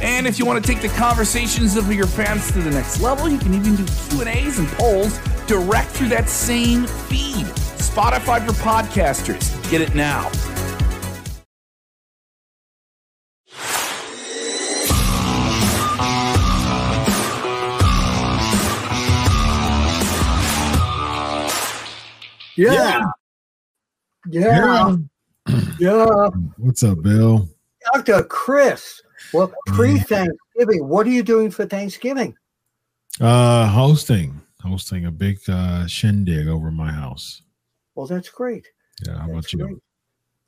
And if you want to take the conversations of your fans to the next level, you can even do Q&As and polls direct through that same feed. Spotify for podcasters. Get it now. Yeah. Yeah. Yeah. What's up, Bill? Dr. Chris. Well, pre Thanksgiving, what are you doing for Thanksgiving? Uh hosting. Hosting a big uh shindig over my house. Well, that's great. Yeah, how about That's you? great.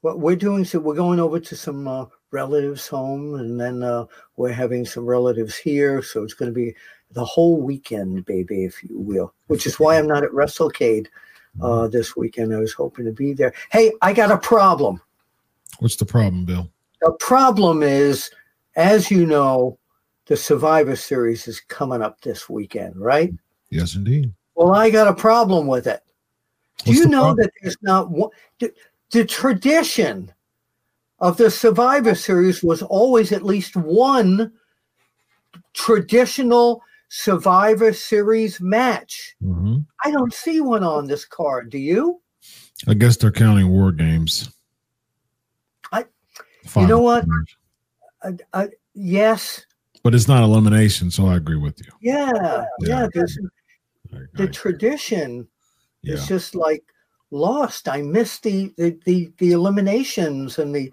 What we're doing, so we're going over to some uh, relatives' home, and then uh, we're having some relatives here. So it's going to be the whole weekend, baby, if you will. Which is why I'm not at WrestleCade uh, this weekend. I was hoping to be there. Hey, I got a problem. What's the problem, Bill? The problem is, as you know, the Survivor Series is coming up this weekend, right? Yes, indeed. Well, I got a problem with it. Do What's you know problem? that there's not one? The, the tradition of the Survivor Series was always at least one traditional Survivor Series match. hmm I don't see one on this card. Do you? I guess they're counting war games. I- Final know what? games. I, I, yes. But it's not elimination, so I agree with you. Yeah. Yeah. Yeah. I- the tradition yeah. is just like lost. I miss the, the the the eliminations and the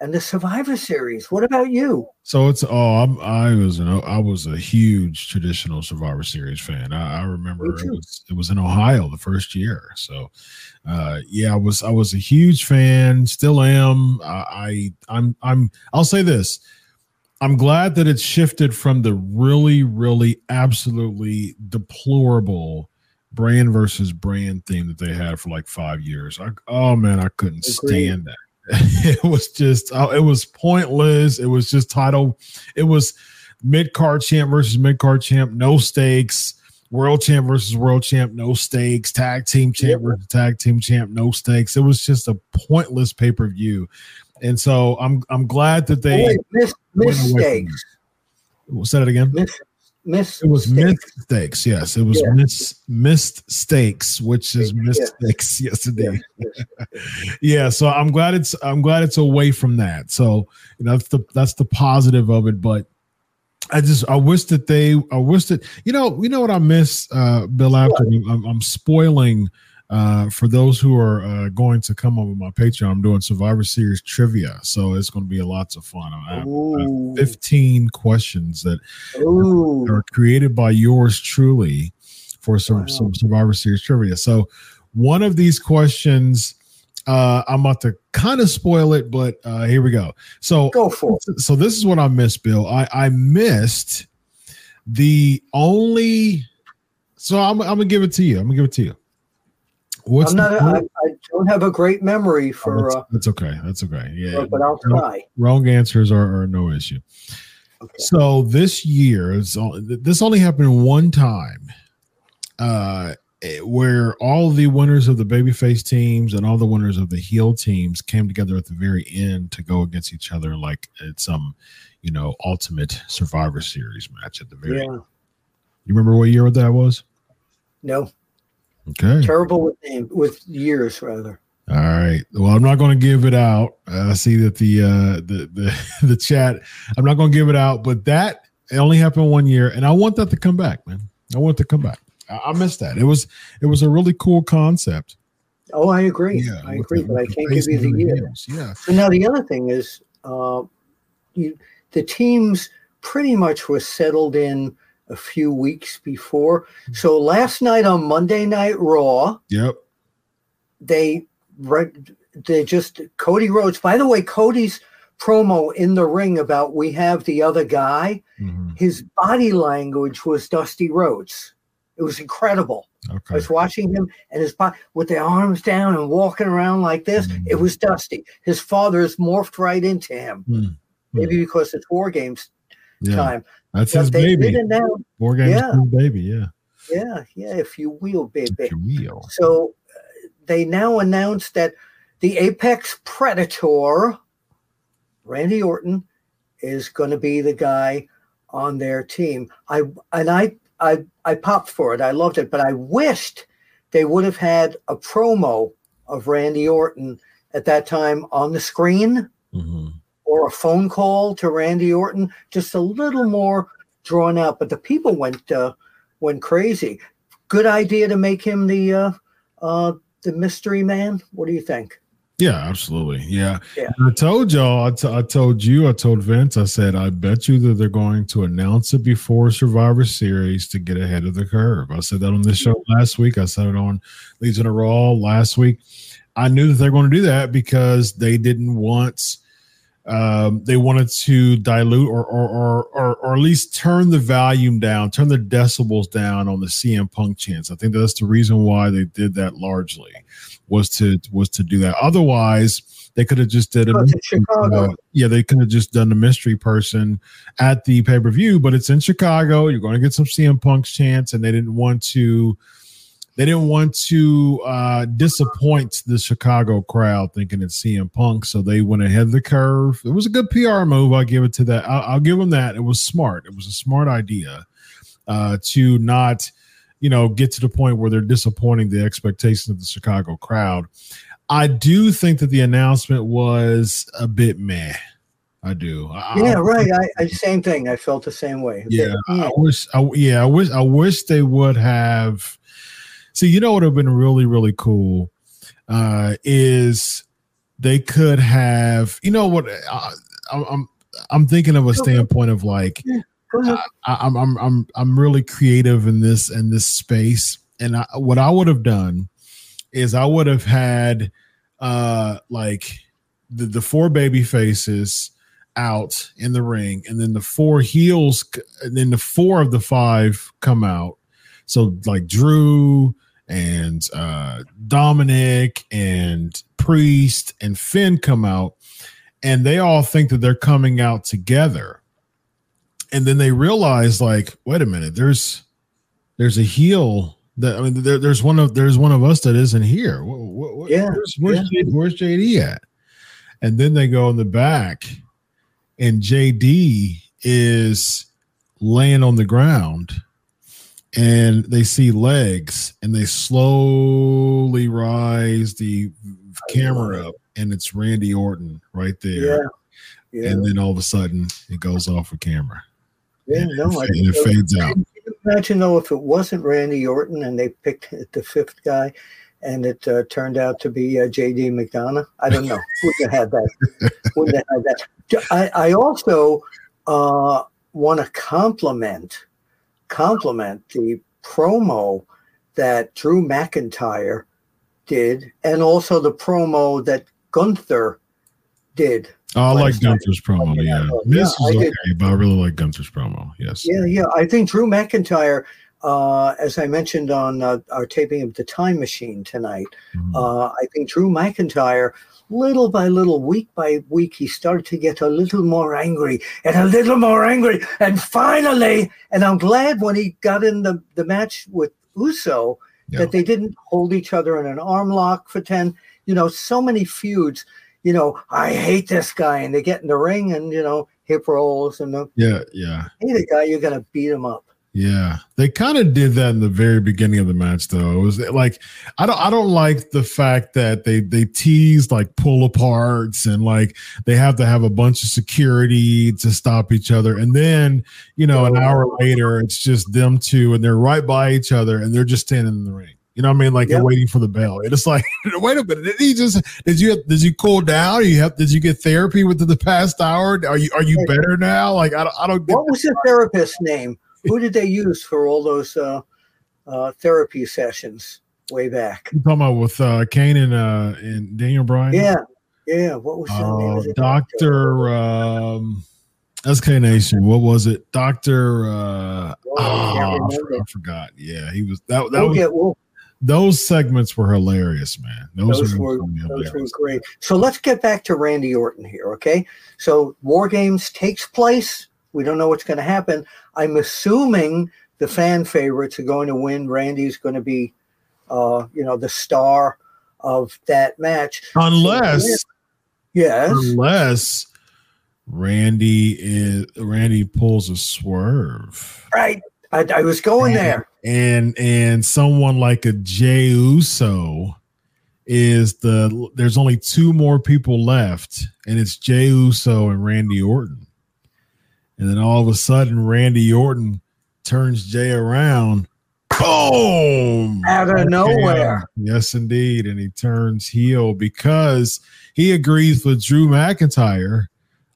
and the Survivor Series. What about you? So it's oh, I'm, I was an I was a huge traditional Survivor Series fan. I, I remember it was it was in Ohio the first year. So uh, yeah, I was I was a huge fan. Still am. I, I I'm I'm I'll say this. I'm glad that it shifted from the really really absolutely deplorable brand versus brand theme that they had for like five years. I, oh man, I couldn't Agreed. stand that. it was just oh, it was pointless. It was just title. It was mid card champ versus mid card champ, no stakes. World champ versus world champ, no stakes. Tag team champ versus tag team champ, no stakes. It was just a pointless pay per view, and so I'm I'm glad that they Wait, miss, went away from mistakes. it. Say that again. Miss, miss, It was mistakes. missed stakes. Yes, it was Yeah. miss, missed stakes, which is Yeah. missed stakes. Yes, indeed. Yes, yes. yeah so i'm glad it's i'm glad it's away from that so you know, that's the that's the positive of it but i just i wish that they i wish that you know you know what i miss uh bill after I'm, I'm spoiling uh for those who are uh going to come over my patreon i'm doing survivor series trivia so it's going to be lots of fun I have, I have 15 questions that ooh. are created by yours truly for some, Wow. some Survivor Series trivia. So, one of these questions, uh, I'm about to kind of spoil it, but uh, here we go. So, Go for it. so this is what I missed, Bill. I, I missed the only. So I'm, I'm gonna give it to you. I'm gonna give it to you. What's I'm not. the- I, I don't have a great memory Oh, for, that's, uh, that's okay. That's okay. Yeah, but I'll try. wrong answers are, are no issue. Okay. So this year, all- this only happened one time, uh, eh, where all the winners of the babyface teams and all the winners of the heel teams came together at the very end to go against each other, like it's some, you know, ultimate Survivor Series match at the very. Yeah. end. You remember what year that was? No. Okay. Terrible with name with years rather. All right. Well, I'm not going to give it out. I see that the uh, the the the chat. I'm not going to give it out, but that it only happened one year, and I want that to come back, man. I want it to come back. I, I missed that. It was it was a really cool concept. Oh, I agree. Yeah, I agree, the- but I can't give you the years. year. Yeah. Now the other thing is, uh, you, the teams pretty much were settled in a few weeks before. So last night on Monday Night Raw, Yep. they read they just Cody Rhodes. By the way, Cody's promo in the ring about we have the other guy, Mhm. his body language was Dusty Rhodes. It was incredible. I was watching him and his body with the arms down and walking around like this. It Mhm. was Dusty. His father father's morphed right into him. Mm. Maybe because it's War Games Yeah, time. That's his baby. did announce, War games, Yeah. baby. Yeah, yeah, yeah, if you will, baby. if you will. So uh, they now announced that the Apex Predator, Randy Orton, is going to be the guy on their team. I and I I I popped for it. I loved it, but I wished they would have had a promo of Randy Orton at that time on the screen Mhm. Or a phone call to Randy Orton, just a little more drawn out. But the people went uh, went crazy. Good idea to make him the uh, uh, the mystery man. What do you think? Yeah, absolutely. Yeah. Yeah. I told y'all, I, t- I told you, I told Vince, I said, I bet you that they're going to announce it before Survivor Series to get ahead of the curve. I said that on this show last week. I said it on Legion of Raw last week. I knew that they're going to do that because they didn't want, um, they wanted to dilute or, or, or, or, or at least turn the volume down, turn the decibels down on the CM Punk chance. I think that's the reason why they did that largely was to was to do that. Otherwise, they could have just did a Chicago. uh, yeah, they could have just done the mystery person at the pay per view, but it's in Chicago. You're going to get some CM Punk's chance, and they didn't want to. They didn't want to uh, disappoint the Chicago crowd, thinking it's CM Punk, so they went ahead of the curve. It was a good PR move. I'll give it to that. I'll, I'll give them that. It was smart. It was a smart idea uh, to not, you know, get to the point where they're disappointing the expectations of the Chicago crowd. I do think that the announcement was a bit meh. I do. I, Yeah, right. I, I same thing. I felt the same way. yeah, Yeah. I wish. I, yeah, I wish. I wish they would have. See, you know what would have been really, really cool uh, is they could have. You know what? I, I'm I'm I'm thinking of a standpoint of like. I, I'm I'm I'm I'm really creative in this in this space, and I, what I would have done is I would have had uh like the the four baby faces out in the ring, and then the four heels, and then the four of the five come out. So like Drew and uh Dominic and Priest and Finn come out, and they all think that they're coming out together. And then they realize like wait a minute there's there's a heel that i mean there, there's one of there's one of us that isn't here. Yeah, where's, where's, J- where's jd at? And then they go in the back and jd is laying on the ground and they see legs and they slowly rise the camera up and it's randy orton right there Yeah. Yeah. and then all of a sudden it goes off of camera yeah. and, No, it, and it fades out. Imagine though if it wasn't Randy Orton and they picked the fifth guy, and it uh, turned out to be uh, J.D. McDonagh? I don't know. Wouldn't have had that. Wouldn't have had that. I, I also uh, want to compliment compliment the promo that Drew McIntyre did, and also the promo that Gunther did. Oh, I like Gunther's promo. Yeah, Yeah, yeah, is okay, but I really like Gunther's promo. Yes. Yeah, yeah. I think Drew McIntyre, uh, as I mentioned on uh, our taping of the Time Machine tonight, Mhm. uh, I think Drew McIntyre, little by little, week by week, he started to get a little more angry and a little more angry. And finally, and I'm glad when he got in the, the match with Uso Yeah. that they didn't hold each other in an arm lock for 10. You know, so many feuds, you know, I hate this guy. And they get in the ring and, you know, hip rolls and, the, yeah, yeah, hey, the guy, you're going to beat him up. Yeah. They kind of did that in the very beginning of the match, though. It was eh, like I don't, I don't like the fact that they they tease like pull aparts and like they have to have a bunch of security to stop each other, and then you know an hour later it's just them two and they're right by each other and they're just standing in the ring. You know what I mean? Like they're waiting for the bell. It's like, wait a minute, did he just did you did you cool down? You have did you get therapy within the past hour? Are you are you better now? Like I don't I don't get What was the therapist's name? Who did they use for all those uh, uh, therapy sessions way back? you talking about with uh Kane and uh and Daniel Bryan. Yeah, Yeah, what was his name? Uh, Doctor um, SK Nation. What was it, Doctor? Uh, Oh, I oh, I. I forgot. Yeah, he was that. That We'll was get, we'll, those segments were hilarious, man. Those, those were, were those were great. So let's get back to Randy Orton here, okay? So War Games takes place. We don't know what's going to happen. I'm assuming the fan favorites are going to win. Randy's going to be, uh, you know, the star of that match. Unless, Yes. unless Randy is Randy pulls a swerve. Right. I, I was going there. and and someone like a Jey Uso is the there's only two more people left, and it's Jey Uso and Randy Orton. And then all of a sudden, Randy Orton turns Jey around. Boom! Out of nowhere. Yes, indeed. And he turns heel because he agrees with Drew McIntyre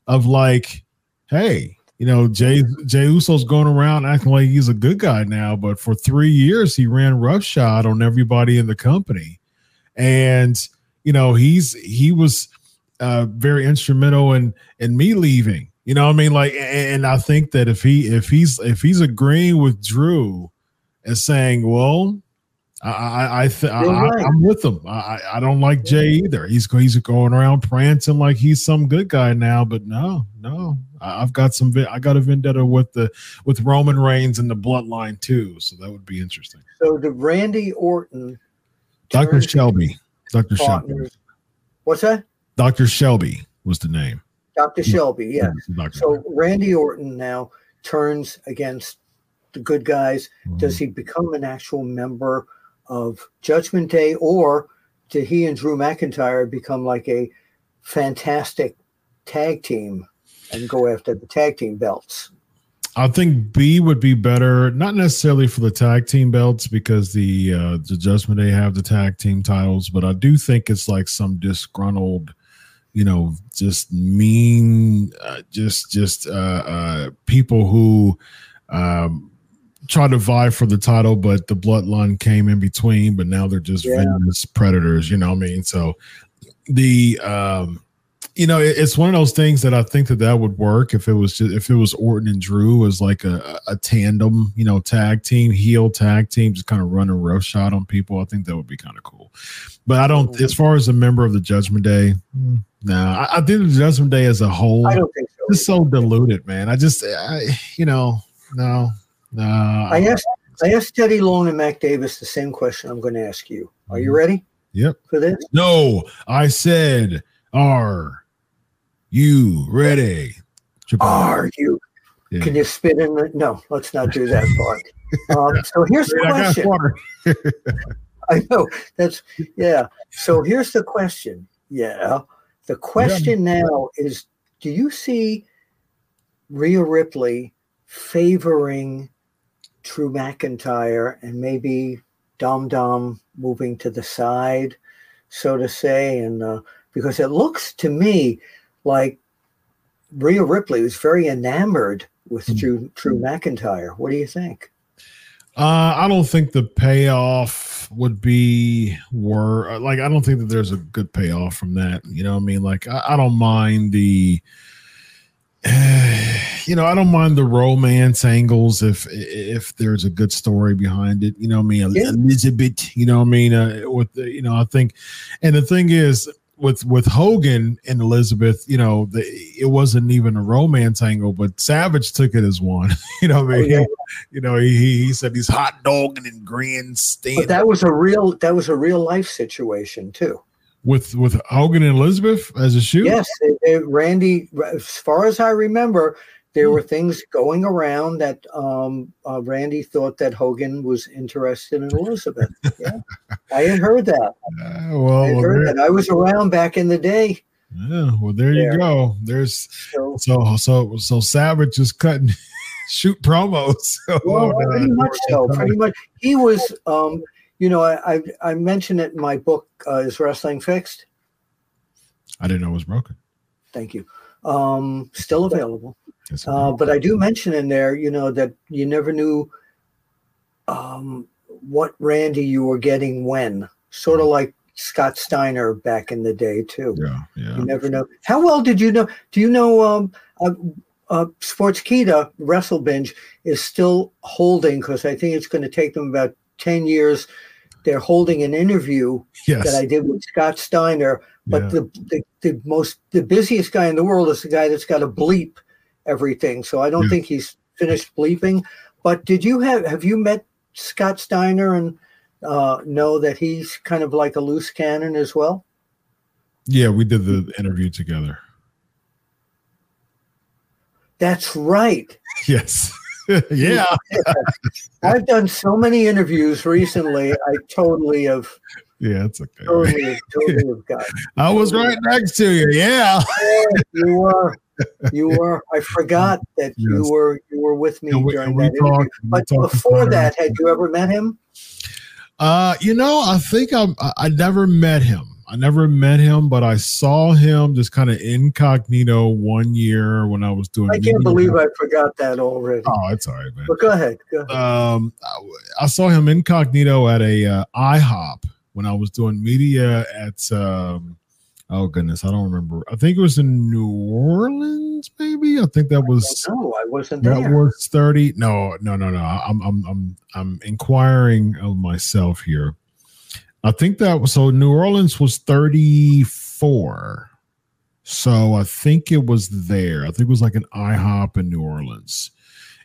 of like, hey, you know, Jey Jey Uso's going around acting like he's a good guy now, but for three years he ran roughshod on everybody in the company, and you know he's he was uh, very instrumental in in me leaving. You know, what I mean, like, and I think that if he if he's if he's agreeing with Drew and saying, well. I I, I, th- I right. I'm with him. I I- I don't like Jey either. He's he's going around prancing like he's some good guy now, but no, no. I- I've got some. I got a vendetta with the with Roman Reigns and the Bloodline too, so that would be interesting. So the Randy Orton Doctor Shelby, Doctor Shelby. What's that? Doctor Shelby was the name. Dr. Shelby, yeah. Dr. So Randy Orton now turns against the good guys. Mm-hmm. Does he become an actual member of Judgment Day, or did he and Drew McIntyre become like a fantastic tag team and go after the tag team belts? I think B would be better, not necessarily for the tag team belts because the uh, the Judgment Day have the tag team titles, but I do think it's like some disgruntled, you know, just mean, uh, just just uh, uh, people who um, try to vie for the title, but the bloodline came in between. But now they're just Yeah. venomous predators. You know what I mean? So the um, you know, it- it's one of those things that I think that that would work if it was just if it was Orton and Drew as like a, a tandem, you know, tag team, heel tag team, just kind of running roughshod on people. I think that would be kind of cool. But I don't, as far as a member of the Judgment Day, mm, no, I, I think the Judgment Day as a whole I don't think so. is so diluted, man. I just, I, you know, no, no. I asked I asked Teddy Long and Mac Davis the same question I'm going to ask you. Are you ready Yep. for this? No, I said, are you ready? Are you? Yeah. Can you spit in the? No, let's not do that part. Um, so here's the question. I know that's yeah. So here's the question. Yeah, the question now is: Do you see Rhea Ripley favoring Drew McIntyre and maybe Dom Dom moving to the side, so to say? And uh, because it looks to me like Rhea Ripley was very enamored with Hmm. Drew, Drew McIntyre. What do you think? Uh, I don't think the payoff would be were like I don't think that there's a good payoff from that. You know what I mean? Like I, I don't mind the you know, I don't mind the romance angles if if there's a good story behind it. You know what I mean? Yeah. Elizabeth, you know what I mean? Uh, with the, you know, I think and the thing is with with Hogan and Elizabeth, you know, the, it wasn't even a romance angle, but Savage took it as one. you know what I oh, mean? Oh, yeah. you know, he he said he's hot dogging and grandstand But that was a real that was a real life situation too. with with Hogan and Elizabeth as a shoot. Yes, they- they- Randy. As far as I remember, there were things going around that um, uh, Randy thought that Hogan was interested in Elizabeth. Yeah, I had heard that. Uh, well, I well, heard there, that. I was around back in the day. yeah, well, there There. you go. There's So, so so so Savage is cutting shoot promos. well, Oh, pretty much so. Pretty much. He was. Um, you know, I, I I mentioned it in my book. Uh, Is wrestling fixed? I didn't know it was broken. Thank you. Um, still available. Uh, but I do mention in there, you know, that you never knew um, what Randy you were getting when. Sort of like Scott Steiner back in the day too. Yeah, yeah. You never know. How well did you know? Do you know um, uh, uh, Sportskeeda WrestleBinge is still holding because I think it's going to take them about ten years. They're holding an interview Yes. that I did with Scott Steiner, but Yeah. the, the the most the busiest guy in the world is the guy that's got a bleep everything. So I don't Yeah. think he's finished bleeping. But did you have have you met Scott Steiner and uh, know that he's kind of like a loose cannon as well? yeah, we did the interview together. That's right. Yes. yeah. I've done so many interviews recently. I totally have Yeah, it's okay. totally totally have got. I was right next to you. Yeah. You were you were. I forgot that you were you were with me we- during that talked- But before that, had you ever met him? Uh, you know, I think I I never met him. I never met him, but I saw him just kind of incognito one year when I was doing. I can't believe I forgot that already. Oh, it's all right, man. But go ahead. Go ahead. Um, I, I saw him incognito at a uh, IHOP when I was doing media at. Um, oh goodness, I don't remember. I think it was in New Orleans, maybe. I think that was. no, I wasn't That there. was 30. No, no, no, no. I'm I'm I'm I'm inquiring of myself here. I think that was so New Orleans was 34. So I think it was there. I think it was like an IHOP in New Orleans.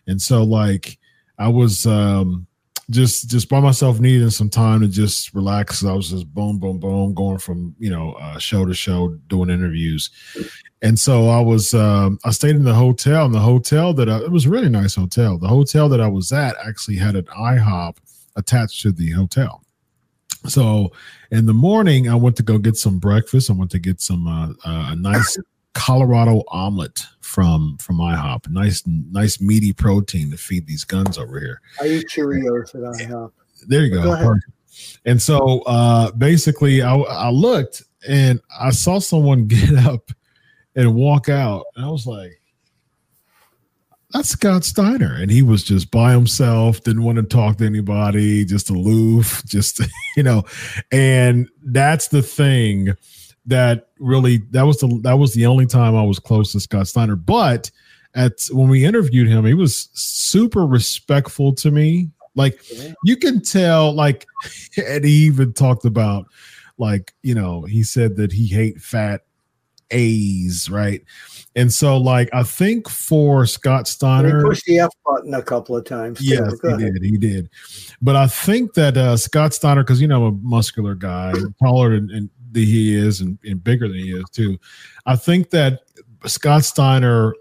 And so like I was um just just by myself needing some time to just relax. I was just boom, boom, boom, going from you know uh, show to show, doing interviews, and so I was um, I stayed in the hotel. And the hotel that I, it was a really nice hotel. The hotel that I was at actually had an IHOP attached to the hotel. So in the morning, I went to go get some breakfast. I went to get some uh, uh, a nice Colorado omelet from from IHOP. Nice nice meaty protein to feed these guns over here. I eat Cheerios that I have. There you go. Go. And so uh basically I I looked and I saw someone get up and walk out. And I was like, that's Scott Steiner. And he was just by himself, didn't want to talk to anybody, just aloof, just you know, and that's the thing that really that was the that was the only time I was close to Scott Steiner. But at when we interviewed him, he was super respectful to me. Like you can tell, like, and he even talked about, like, you know, he said that he hate fat A's, right? And so, like, I think for Scott And he Steiner, pushed the F button a couple of times. Yes, he ahead. did. He did. But I think that uh, Scott Steiner, because you know I'm a muscular guy, taller than, and than he is, and, and bigger than he is too. I think that Scott Steiner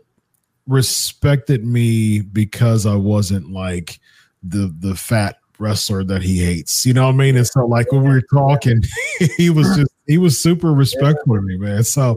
respected me because I wasn't like the the fat wrestler that he hates. You know what I mean? And so like when we were talking, he was just he was super respectful to me, man. So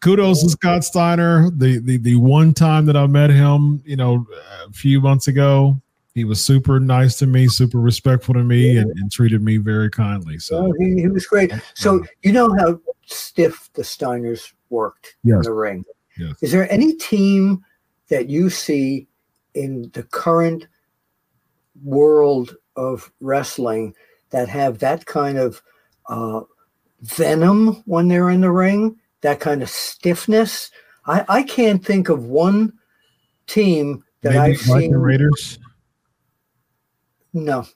kudos to Scott Steiner. The, the the one time that I met him, you know, a few months ago, he was super nice to me, super respectful to me, and, and treated me very kindly. So Oh, he, he was great. So you know how stiff the Steiners worked in the ring. Yes. Is there any team that you see in the current world of wrestling that have that kind of uh, venom when they're in the ring? That kind of stiffness? I, I can't think of one team that maybe I've Viking seen. Raiders. No,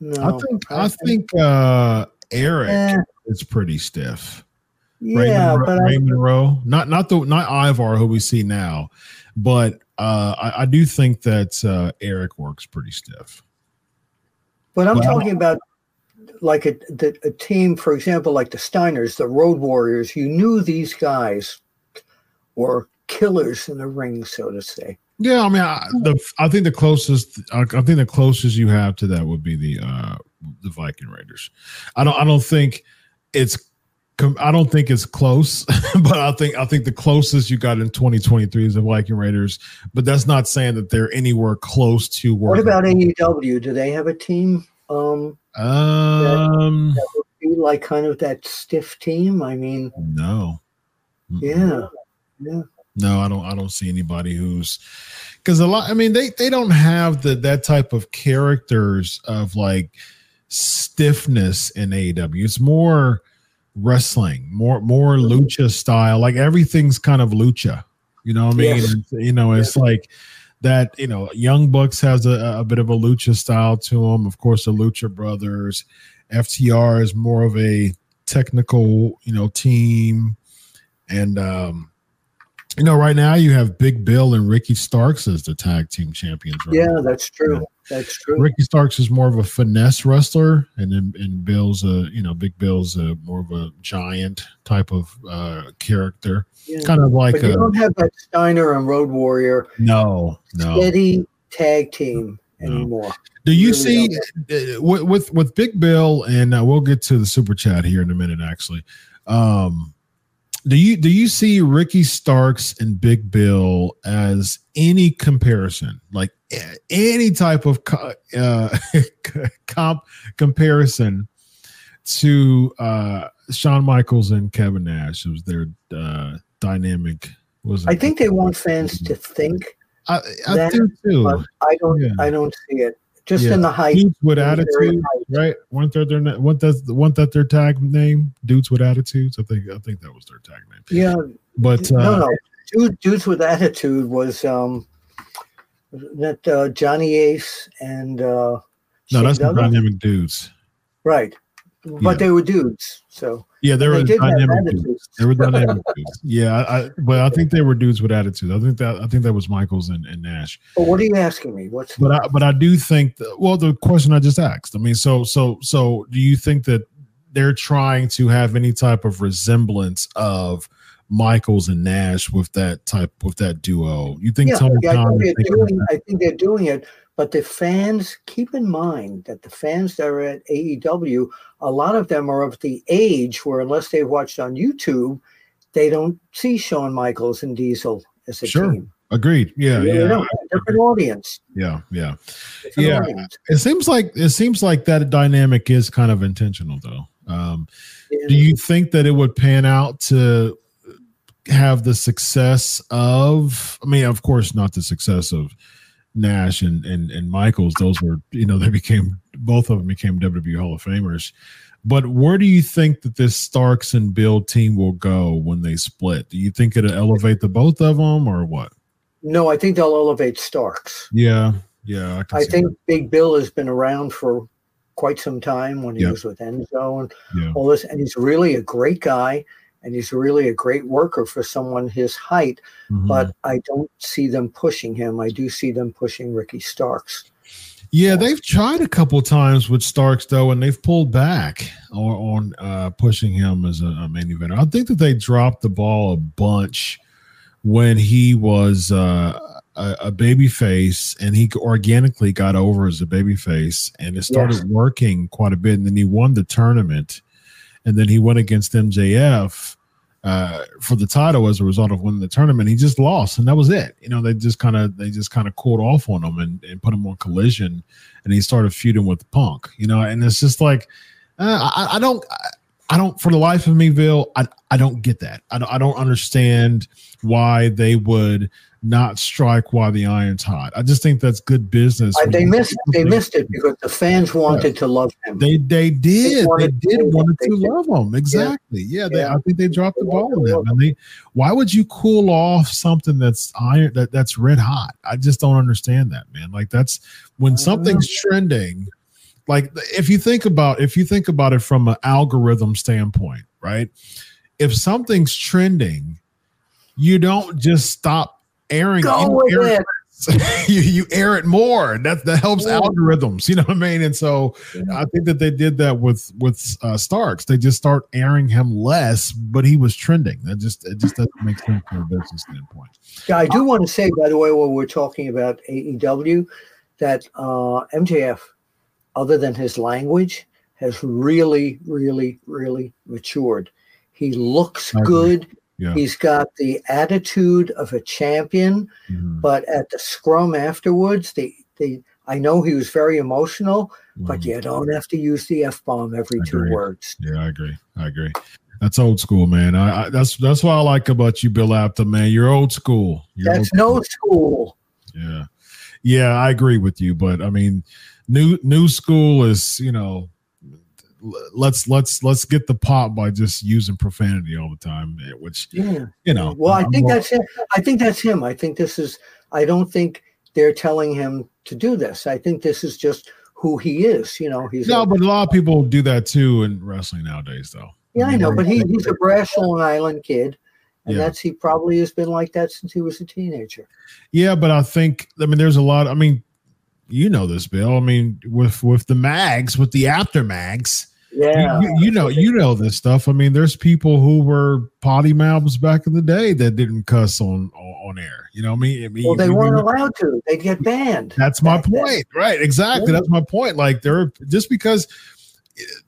no. I think I think uh Eric Eh, is pretty stiff. yeah, Raymond, but I, Rowe, not not the not Ivar who we see now, but uh, I, I do think that uh, Eric works pretty stiff. But I'm Well- talking about like a, the, a team, for example, like the Steiners, the Road Warriors. You knew these guys were killers in the ring, so to say. Yeah, I mean, I, the I think the closest I, I think the closest you have to that would be the uh, the Viking Raiders. I don't I don't think it's I don't think it's close, but I think I think the closest you got in 2023 is the Viking Raiders. But that's not saying that they're anywhere close to. What about AEW? Do they have a team? Um, um? be like kind of that stiff team. I mean, No. Yeah, yeah. No, I don't. I don't see anybody who's because a lot. I mean, they they don't have the that type of characters of like stiffness in AEW. It's more wrestling, more more lucha style. Like everything's kind of lucha. You know what I mean? Yes. You know, it's like that. You know, Young Bucks has a, a bit of a lucha style to them. Of course, the Lucha Brothers. FTR is more of a technical, you know, team. And um, you know, right now you have Big Bill and Ricky Starks as the tag team champions. Right Yeah, now. that's true. That's true. Ricky Starks is more of a finesse wrestler, and then and Bill's a you know Big Bill's a more of a giant type of uh, character, Yeah. kind of like but you a don't have that Steiner and Road Warrior no no. steady tag team No. anymore. Do you really see uh, with, with with Big Bill and uh, we'll get to the super chat here in a minute actually. Um do you do you see Ricky Starks and Big Bill as any comparison like any type of co- uh, comp comparison to uh Shawn Michaels and Kevin Nash it was their uh dynamic was I think they want fans to think, I, I that, do too I don't. Yeah. I don't see it. Just Yeah. in the height. dudes with attitude, right? Weren't that their weren't that weren't that their tag name? Dudes with attitudes. I think I think that was their tag name. Yeah. But uh, no, no. Dude, dudes with attitude was um that uh, Johnny Ace and uh, no, that's the dynamic dudes. right. But Yeah. they were dudes, so Yeah, they were dynamic dudes. were dynamic dudes. Yeah, I, but I think they were dudes with attitude. I think that I think that was Michaels and, and Nash. But what are you asking me? What's But I but I do think that, well the question I just asked. I mean, so so so do you think that they're trying to have any type of resemblance of Michaels and Nash with that type with that duo? You think yeah, Tony yeah, I, think is they're thinking doing, I think they're doing it. But the fans, keep in mind that the fans that are at AEW, a lot of them are of the age where, unless they've watched on YouTube, they don't see Shawn Michaels and Diesel as a Sure. team. Agreed. Yeah, yeah, know, different audience. yeah, yeah. Different Yeah. audience. It seems like it seems like that dynamic is kind of intentional, though. Um, Yeah. do you think that it would pan out to have the success of? I mean, of course, not the success of Nash and and and Michaels. Those were, you know, they became both of them became WWE Hall of Famers. But where do you think that this Starks and Bill team will go when they split? Do you think it'll elevate the both of them, or what? No, I think they'll elevate Starks. Yeah, yeah. I see think Big Bill has been around for quite some time when he Yeah. was with Enzo and. Yeah. all this, and he's really a great guy, and he's really a great worker for someone his height. Mhm. But I don't see them pushing him. I do see them pushing Ricky Starks. Yeah, they've tried a couple times with Starks though, and they've pulled back on, on uh, pushing him as a, a main eventer. I think that they dropped the ball a bunch when he was uh, a, a baby face, and he organically got over as a baby face, and it started Yes. working quite a bit. And then he won the tournament, and then he went against MJF uh, for the title as a result of winning the tournament. He just lost, and that was it. You know, they just kind of they just kind of cooled off on him and, and put him on collision, and he started feuding with Punk. You know, and it's just like uh, I, I don't. I don't, for the life of me, Bill, I, I don't get that. I don't, I don't understand why they would not strike while the iron's hot. I just think that's good business. They missed. They missed it because the fans wanted to love him. They they did. They, wanted did to- wanted they to did. love them. Exactly. Yeah. they, Yeah. I think they dropped the ball on them. And they why would you cool off something that's iron that, that's red hot? I just don't understand that, man. Like that's when something's trending, like if you think about if you think about it from an algorithm standpoint, right? If something's trending, you don't just stop airing Go you air- it. you, you air it more. That that helps Yeah. algorithms. You know what I mean? And so I think that they did that with with uh, Starks. They just start airing him less, but he was trending. That just it just doesn't make sense from a business standpoint. Yeah, I do want to say, by the way, while we're talking about AEW, that uh, MJF, other than his language, has really, really, really matured. He looks good. Yeah. He's got the attitude of a champion, Mhm. but at the scrum afterwards, the the I know he was very emotional, but Mhm. you don't have to use the f bomb every two Agreed. words. Yeah, I agree. I agree. That's old school, man. I, I that's that's what I like about you, Bill Apter, man. You're old school. You're That's old no school. Yeah. Yeah, I agree with you, but I mean, new new school is, you know, let's let's let's get the pop by just using profanity all the time, eh, which Yeah. you know. Well, I I'm think more- that's him. I think that's him. I think this is. I don't think they're telling him to do this. I think this is just who he is. You know, he's no, a, but a lot of people do that too in wrestling nowadays, though. yeah, I mean, know, but he, he's a brash Long Island kid, and Yeah. that's he probably has been like that since he was a teenager. Yeah, but I think I mean there's a lot. I mean, you know this, Bill. I mean, with with the mags, with the after mags, Yeah, you, you know you know this stuff. I mean, there's people who were potty mouths back in the day that didn't cuss on on, air. You know I mean? I mean, well, they weren't allowed to. They'd get banned. That's my back then. point, right? Exactly. Yeah. That's my point. Like there, are just because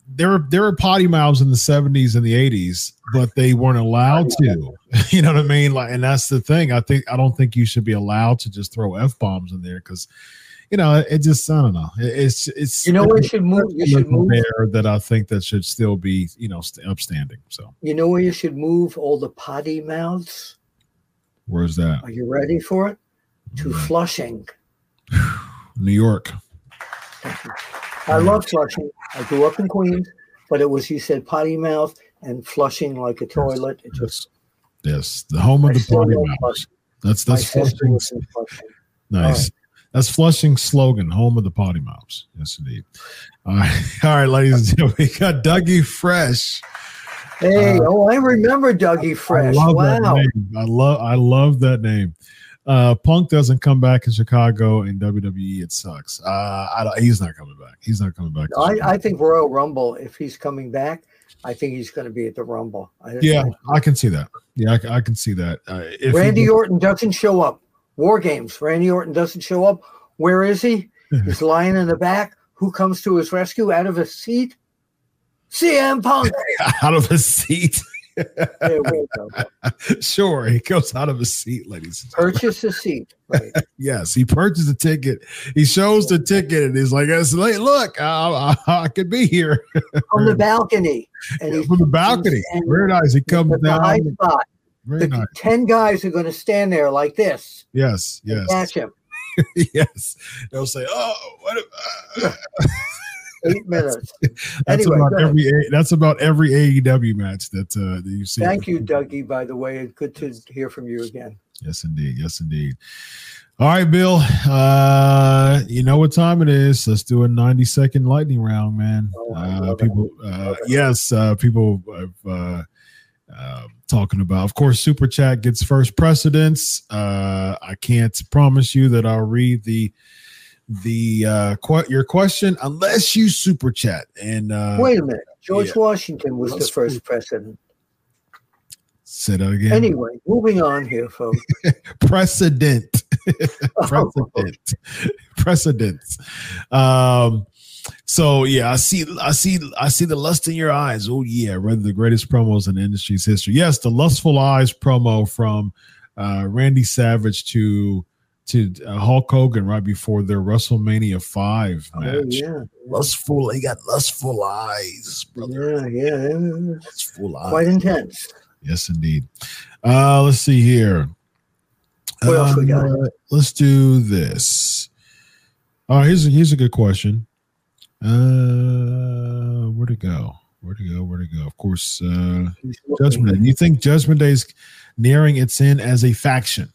there were there were potty mouths in the '70s and the '80s, but they weren't allowed to. You know what I mean? Like, and that's the thing. I think I don't think you should be allowed to just throw f bombs in there because, you know, it, just I don't know. It's it's You know where you should move. You should move. there that I think that should still be you know upstanding. So You know where you should move all the potty mouths. where's that? Are you ready for it? To Flushing. New York. I love Flushing. I grew up in Queens, but it was you said potty mouth and flushing like a toilet. It just Yes, the home of I the potty love mouths. That's that's sister Flushing. was in Flushing. Nice. That's Flushing slogan, home of the potty mouths. Yes, indeed. All right, all right, ladies and gentlemen, we got Dougie Fresh. Hey, Uh, oh, I remember Dougie Fresh. I love Wow. that name. I love I love that name. Uh, Punk doesn't come back in Chicago in WWE. It sucks. Uh, I don't, he's not coming back. He's not coming back. I, I think Royal Rumble, if he's coming back, I think he's going to be at the Rumble. I, yeah, I can see that. Yeah, I, I can see that. Uh, if he- Randy Orton doesn't show up. War Games. Randy Orton doesn't show up. Where is he? Mm-hmm. He's lying in the back. Who comes to his rescue out of his seat? CM Punk. out of his seat. There we go. sure, he goes out of his seat, ladies. and. Purchase a seat. Right. Yes, he purchased a ticket. He shows the ticket and he's like, "It's late. Look, I, I, I could be here From the balcony. And he's from the balcony. and- Very nice. He comes high down. spot. Very The nice. 10 guys are going to stand there like this Yes, yes, catch him. yes. They'll say, "Oh, what?" a- Eight minutes. that's Anyway, about every. A- That's about every AEW match that uh, that you see. Thank you, Dougie, by the way. Good to hear from you again. Yes, indeed. Yes, indeed. All right, Bill. Uh, you know what time it is. Let's do a 90 second lightning round, man. Oh, uh, people, uh, yes, uh, people have, uh, uh, talking about. Of course, Super Chat gets first precedence. Uh, I can't promise you that I'll read the the uh que- your question unless you super chat and uh Wait a minute. George yeah. Washington was the Let's- first president. say that again Anyway, moving on here, folks. precedent precedent precedence um so yeah i see i see i see the lust in your eyes oh yeah one of the greatest promos in the industry's history yes the lustful eyes promo from uh randy savage to to uh, hulk hogan right before their wrestlemania 5 Oh, match yeah. lustful he got lustful eyes brother Yeah, yeah. lustful eyes Quite intense. Yes, indeed. Uh, let's see here. What else we got? Uh, let's do this. Oh, here's a, here's a good question. Uh, where to go? Where to go? Where to go? Of course, uh, Judgment Day. Do you think Judgment Day is nearing its end as a faction?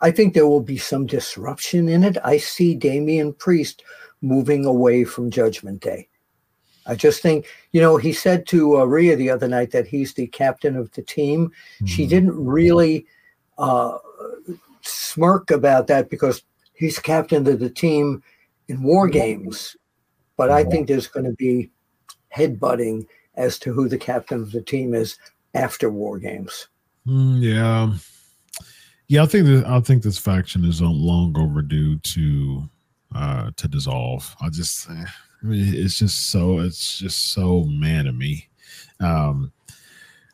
I think there will be some disruption in it. I see Damian Priest moving away from Judgment Day. I just think, you know, he said to uh, Rhea the other night that he's the captain of the team. She Mhm. didn't really uh, smirk about that because he's captain of the team in war games. But I think there's going to be headbutting as to who the captain of the team is after war games. Mm, yeah, yeah. I think that I think this faction is uh, long overdue to uh to dissolve. I just, eh, I mean, it's just so it's just so man to me. Um,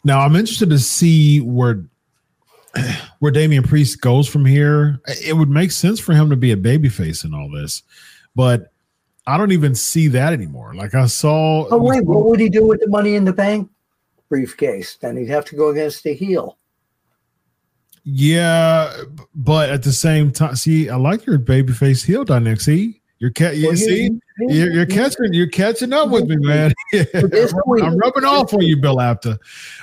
now I'm interested to see where where Damian Priest goes from here. It would make sense for him to be a babyface in all this, but I don't even see that anymore. Like I saw. Oh wait, what would he do with the money in the bank briefcase? Then he'd have to go against the heel. Yeah, but at the same time, see, I like your babyface heel dynamic. See, your cat, you Well, see, you're, you're catching you're catching up with me, man. I'm rubbing off on you, Bill Apter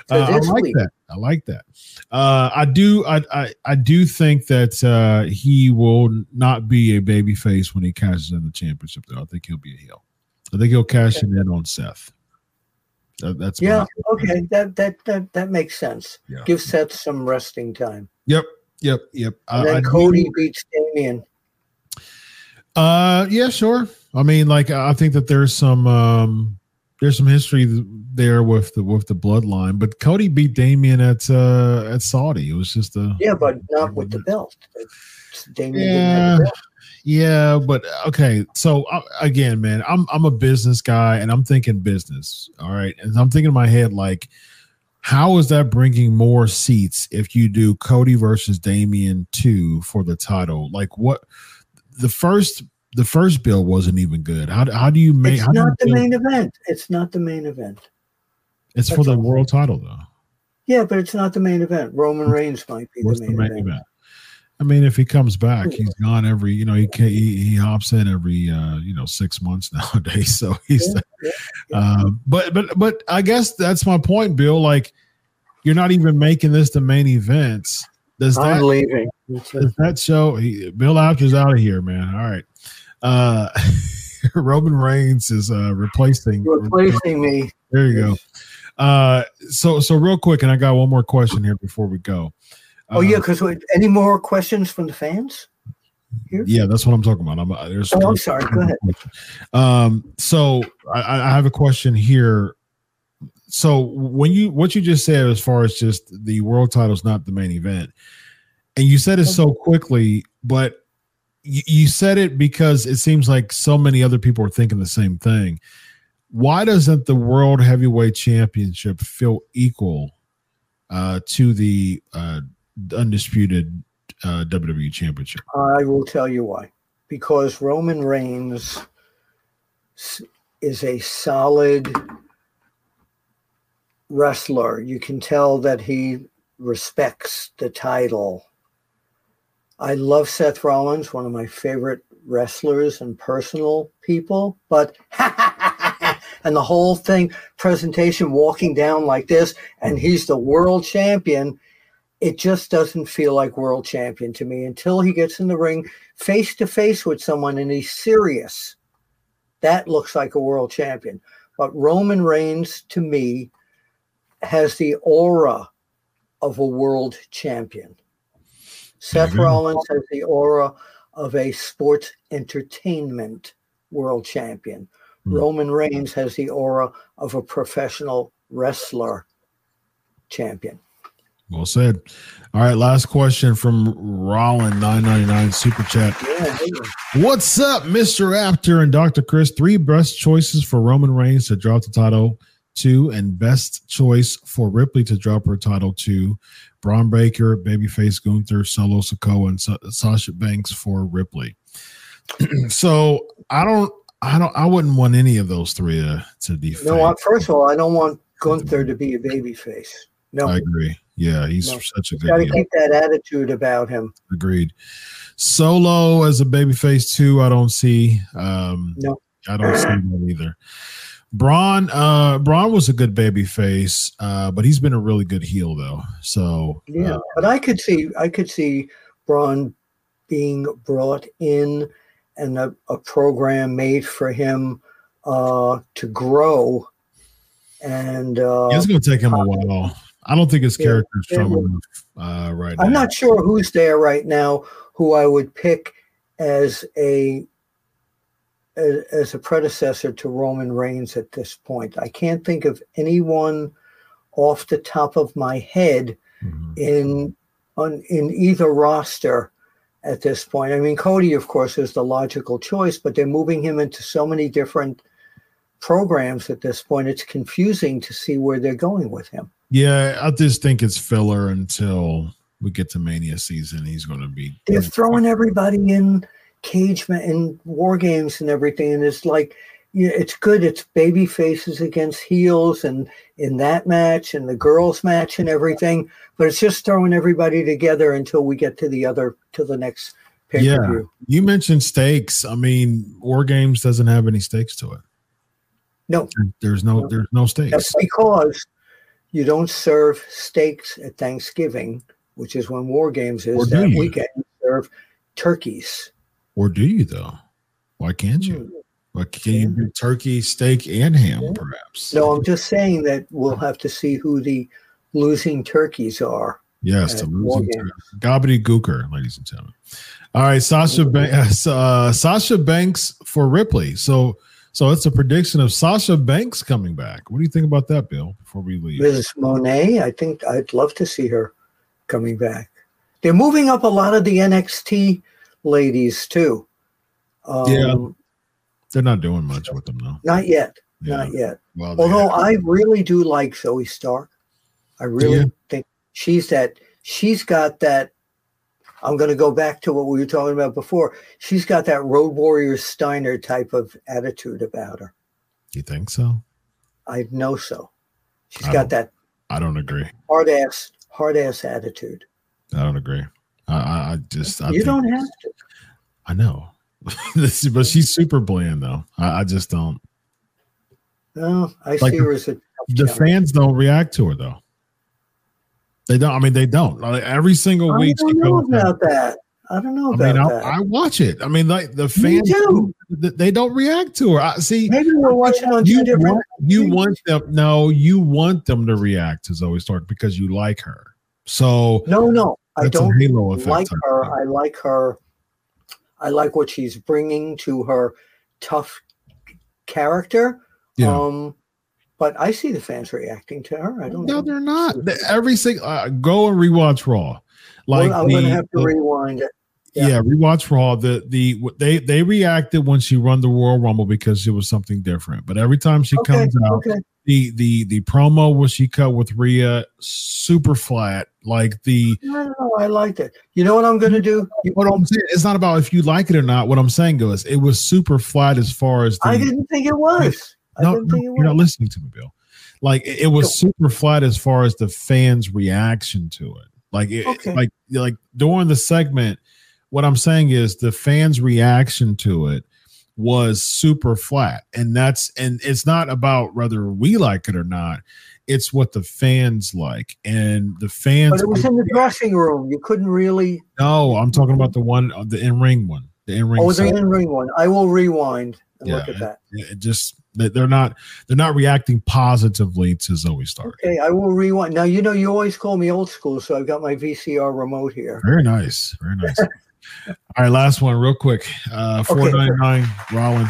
Uh, I like week. that. I like that. Uh, I do. I, I I do think that uh, he will not be a baby face when he cashes in the championship. Though I think he'll be a heel. I think he'll cash okay. in on Seth. That, that's yeah. Okay, that that that that makes sense. Yeah. Give Seth some resting time. Yep. Yep. Yep. And then I Cody do, beats Damian. Uh, yeah, sure. I mean, like I think that there's some um there's some history there with the with the bloodline, but Cody beat Damian at uh at Saudi. It was just a yeah, but not with the belt. Damian yeah, yeah, but okay. So uh, again, man, I'm I'm a business guy, and I'm thinking business. All right, and I'm thinking in my head like, how is that bringing more seats if you do Cody versus Damian two for the title? Like what? The first the first bill wasn't even good. How, how do you make? It's not the main event. It's not the main event. It's That's for the world title, though. Yeah, but it's not the main event. Roman Reigns might be the main, the main, event. event. I mean, if he comes back, he's gone every. You know, he can, he, he hops in every uh, you know six months nowadays. So he's. Yeah, yeah, yeah. Uh, but but but I guess that's my point, Bill. Like, you're not even making this the main event. Does I'm leaving. Does that show? He, Bill Apter's out of here, man. All right. Uh, Roman Reigns is uh, replacing replacing me. There you go. Uh, so so real quick, and I got one more question here before we go. oh yeah, because uh, any more questions from the fans? Here? Yeah, that's what I'm talking about. I'm, uh, there's oh, I'm sorry. Go ahead. Um, so I, I have a question here. So when you what you just said as far as just the world title is not the main event, and you said it so quickly, but you, said it because it seems like so many other people are thinking the same thing. Why doesn't the World Heavyweight Championship feel equal uh, to the uh, undisputed uh, WWE Championship? I will tell you why. Because Roman Reigns is a solid wrestler. You can tell that he respects the title I love Seth Rollins, one of my favorite wrestlers and personal people, but and the whole thing presentation walking down like this and he's the world champion it just doesn't feel like world champion to me until he gets in the ring face to face with someone and he's serious that looks like a world champion but roman reigns to me has the aura of a world champion Seth mm-hmm. Rollins has the aura of a sports entertainment world champion. Mm-hmm. Roman Reigns has the aura of a professional wrestler champion. Well said. All right, last question from Rollin nine ninety nine super chat. Yeah, What's up, Mister Apter and Doctor Chris? Three best choices for Roman Reigns to drop the title to, and best choice for Ripley to drop her title to. Bron Breakker, Babyface Gunther, Solo Sikoa, and Sa- Sasha Banks for Ripley. so I don't, I don't, I wouldn't want any of those three to, to defend. No, first of all, I don't want Gunther to be a babyface. No, I agree. Yeah, he's no. such a good. Got to keep that attitude about him. Agreed. Solo as a babyface too. I don't see. Um, no, I don't see that either. Bron, uh, Bron was a good baby face, uh, but he's been a really good heel though. So yeah, uh, but I could see, I could see Bron being brought in and a, a program made for him uh, to grow. And uh, it's going to take him a while. I don't think his character is strong enough uh, right I'm now. not sure who's there right now who I would pick as a as a predecessor to Roman Reigns at this point. I can't think of anyone off the top of my head mm-hmm. in on in either roster at this point. I mean, Cody, of course, is the logical choice, but they're moving him into so many different programs at this point. It's confusing to see where they're going with him. Yeah, I just think it's filler until we get to Mania season. He's going to be. They're throwing everybody in cage and war games and everything and it's like yeah, it's good it's baby faces against heels and in that match and the girls match and everything but it's just throwing everybody together until we get to the other to the next pay Yeah. You mentioned stakes. I mean, War Games doesn't have any stakes to it. No, There's no there's no stakes. that's because you don't serve steaks at Thanksgiving, which is when War Games is do that weekend. You serve turkeys. Or do you though? Why can't you? Hmm. Like, can you do turkey, steak, and ham, Yeah. perhaps? No, I'm just saying that we'll have to see who the losing turkeys are. Yes, the losing Games. gobbledygooker, ladies and gentlemen. All right, Sasha Banks, uh, Sasha Banks for Ripley. So, so it's a prediction of Sasha Banks coming back. What do you think about that, Bill? Before we leave, Mrs. Moné, I think I'd love to see her coming back. They're moving up a lot of the NXT ladies too. Um, Yeah. they're not doing much with them though. Not yet. Yeah. Not yet. Well, Although I really do like Zoey Stark. I really Yeah. think she's that she's got that I'm going to go back to what we were talking about before. She's got that Road Warrior Steiner type of attitude about her. you think so? I know so. She's I got that I don't agree. hard ass hard ass attitude. I don't agree. I, I, I just I you don't have to. I know, but she's super bland though. I, I just don't. No, I Like see her as a The challenge. fans don't react to her though. They don't. I mean, they don't. Like, every single I week she don't know about that. I don't know I about mean, that. I, I watch it. I mean, like the fans, too. they don't react to her. I see. Maybe we're watching on two different. want, you want them? No, you want them to react to Zoey Stark because you like her. So No, no, I don't like her. thing. I like her. I like what she's bringing to her tough character. Yeah. Um, but I see the fans reacting to her. I don't no, know. they're not. Every single uh, go and rewatch Raw. Like Well, I'm the, to have to the- rewind it. Yeah. yeah. rewatch Raw. The the they they reacted when she won the Royal Rumble because it was something different. But every time she Okay, comes out, okay. the the the promo was she cut with Rhea super flat. Like the I don't. I liked it. You know what I'm going to do? You- what I'm saying, it's not about if you like it or not. What I'm saying is, it was super flat as far as the. I didn't think it was. I no, no, it you're not listening to me, Bill. Like it, it was super flat as far as the fans' reaction to it. Like it, Okay. like like during the segment, what I'm saying is the fans' reaction to it was super flat, and that's and it's not about whether we like it or not. It's what the fans like, and the fans. But it was in the dressing room. You couldn't really. no, I'm talking about the one, the in ring one, the in ring. Oh, the in ring one. I will rewind and look at that. it just they- they're not they're not reacting positively to Zoey Stark. Okay, I will rewind. Now you know you always call me old school, so I've got my VCR remote here. Very nice, very nice. All right, last one, real quick. Uh, Okay. Four ninety nine, Rollin.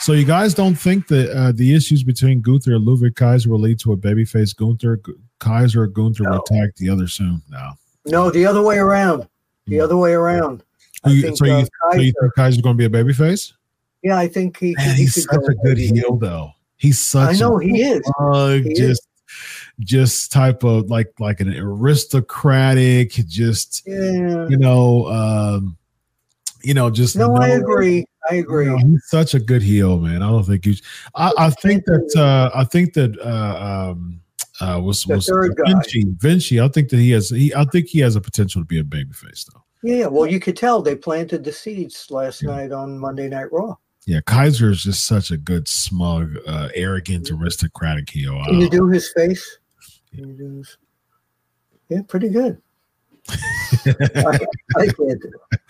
So you guys don't think that uh, the issues between Gunther and Ludwig Kaiser will lead to a babyface Gunther? Gu- Kaiser or Gunther will attack the other soon. No. No, the other way around. The Hmm. other way around. I you- think, so, you, uh, so you Kaiser- think Kaiser's going to be a babyface? Yeah, I think he. Man, he he's such a good heel, though. He's such I know a he is. thug, He just just type of like like an aristocratic, just Yeah. you know, um, you know, just No, I agree. I agree. You know, he's such a good heel, man. I don't think he's. I, I think that. Uh, I think that. Uh, um, uh, was The was third guy. Vinci? Vinci. I think that he has. He. I think he has a potential to be a babyface, though. Yeah, well, you could tell they planted the seeds last Yeah. night on Monday Night Raw. Yeah, Kaiser is just such a good, smug, uh, arrogant, aristocratic heel. Can you do his face? Can you do his? Yeah, pretty good. I, I can't do it.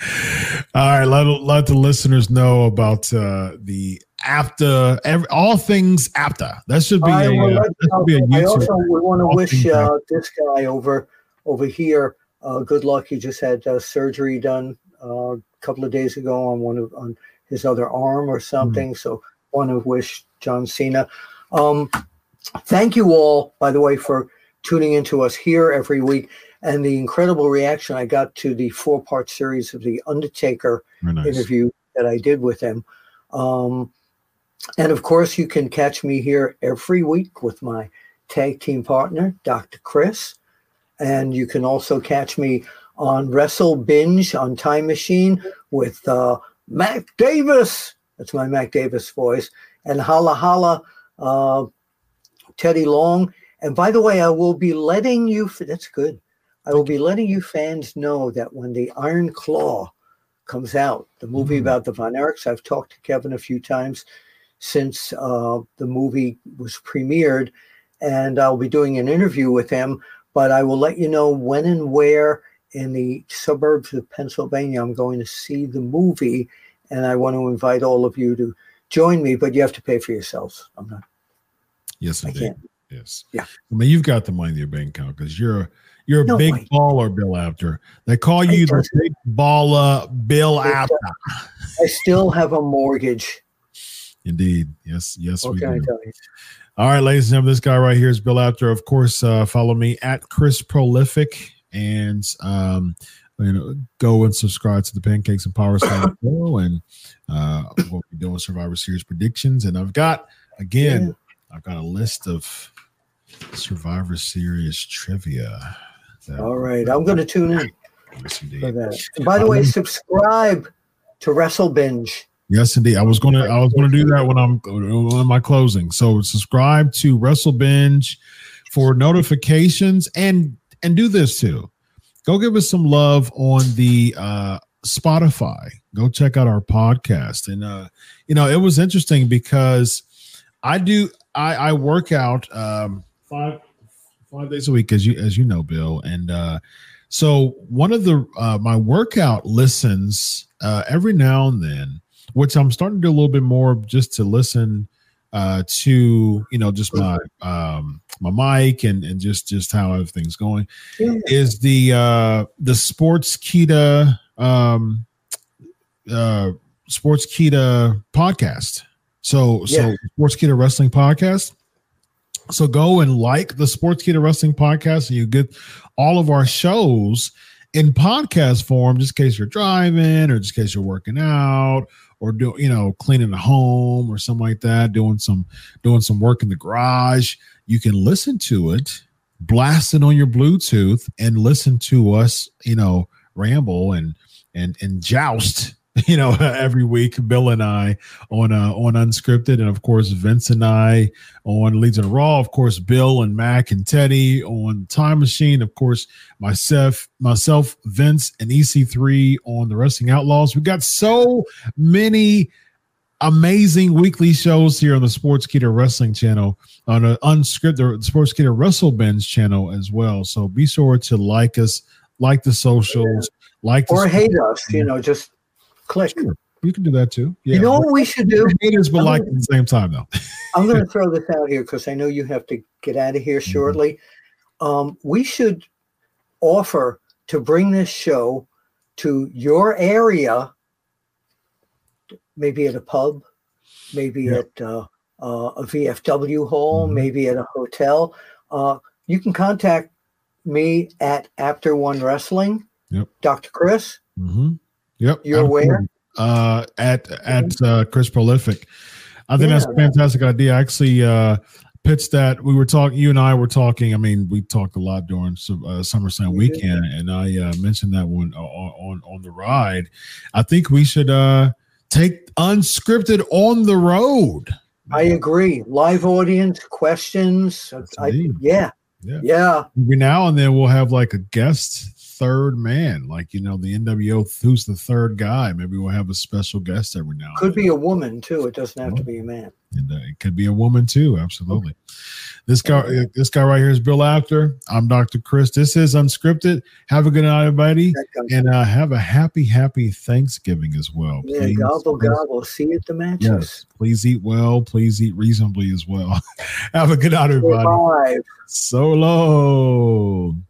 All right, let let the listeners know about uh, the Apter, every, all things Apter. That should be I, a, uh, that should be a I YouTube. also we want to wish uh, this guy over over here uh, good luck. He just had uh, surgery done uh, a couple of days ago on one of on his other arm or something. So want to wish John Cena. Um, thank you all, by the way, for tuning into us here every week and the incredible reaction I got to the four part series of the Undertaker nice. interview that I did with him. Um, and of course, you can catch me here every week with my tag team partner, Dr. Chris. And you can also catch me on WrestleBinge on Time Machine with uh, Mac Davis. That's my Mac Davis voice. And Holla Holla, uh, Teddy Long. And by the way, I will be letting you, that's good. I will be letting you fans know that when the Iron Claw comes out. The movie Mhm. about the Von Erichs. I've talked to Kevin a few times since uh, the movie was premiered, and I'll be doing an interview with him. But I will let you know when and where in the suburbs of Pennsylvania I'm going to see the movie, and I want to invite all of you to join me. But you have to pay for yourselves. I'm not. Yes, I indeed. Yes. Yeah. I mean, you've got the money in your bank account because you're you're a No, big I- baller, Bill Apter. They call you the big baller, Bill Apter. I still have a mortgage. Indeed. Yes. Yes, What we do. All right, ladies and gentlemen, this guy right here is Bill Apter. Of course, uh, follow me at Chris Prolific and um, you know, go and subscribe to the Pancakes and Power show. And uh, we'll be doing Survivor Series predictions. And I've got again, I've got a list of Survivor Series trivia. All right, I'm going to tune in Yes, indeed. for that. And by the way, subscribe to WrestleBinge. Yes, indeed. I was gonna I was gonna do that when I'm when my closing. So subscribe to WrestleBinge for notifications and and do this too. Go give us some love on the uh Spotify. Go check out our podcast. And uh, you know, it was interesting because I do I I work out um five five days a week as you as you know, Bill. And uh so one of the uh my workout listens uh every now and then which I'm starting to do a little bit more just to listen uh to you know just my um my mic and and just just how everything's going Yeah. is the uh the Sportskeeda um uh Sportskeeda podcast so so Yeah. Sportskeeda wrestling podcast so go and like the Sportskeeda wrestling podcast and you get all of our shows in podcast form just in case you're driving or just in case you're working out or do you know cleaning the home or something like that doing some doing some work in the garage you can listen to it blast it on your bluetooth and listen to us you know ramble and and and joust you know every week bill and i on uh on UnSKripted and of course vince and i on legion of raw of course bill and mac and teddy on time machine of course myself myself vince and ec3 on the wrestling outlaws. We got so many amazing weekly shows here on the Sportskeeda wrestling channel on an unscripted the Sportskeeda wrestle binge channel as well. So be sure to like us like the socials like the Or hate us, you know, just click. Sure. you can do that too yeah You know what we should do? haters but like at the same time though I'm going to throw this out here because I know you have to get out of here shortly. Um, we should offer to bring this show to your area, maybe at a pub, maybe Yeah. at uh, uh, a VFW hall, Mhm. maybe at a hotel. Uh, you can contact me at Apter One Wrestling. Yep. Dr. Chris, Mm-hmm. Yep. You're aware? Uh, at at uh, Chris Prolific. I think that's a Yeah. fantastic idea. I actually uh, pitched that. We were talking. You and I were talking. I mean, we talked a lot during uh, SummerSlam We did. weekend, and I uh, mentioned that one on, on on the ride. I think we should uh, take UnSKripted on the road. I agree. Live audience, questions. I, yeah. Yeah. Yeah. Every now and then we'll have like a guest third man, like you know the NWO. Who's the third guy? Maybe we'll have a special guest every now. and Could be a woman too. It doesn't have to be a man. And, uh, it could be a woman too. Absolutely. This guy, this guy right here is Bill Apter. I'm Dr. Chris. This is UnSKripted. Have a good night, everybody, and uh, have a happy, happy Thanksgiving as well. yeah, gobble please, gobble. See you at the matches. Yes, please eat well. Please eat reasonably as well. have a good night, everybody. Survive. So long.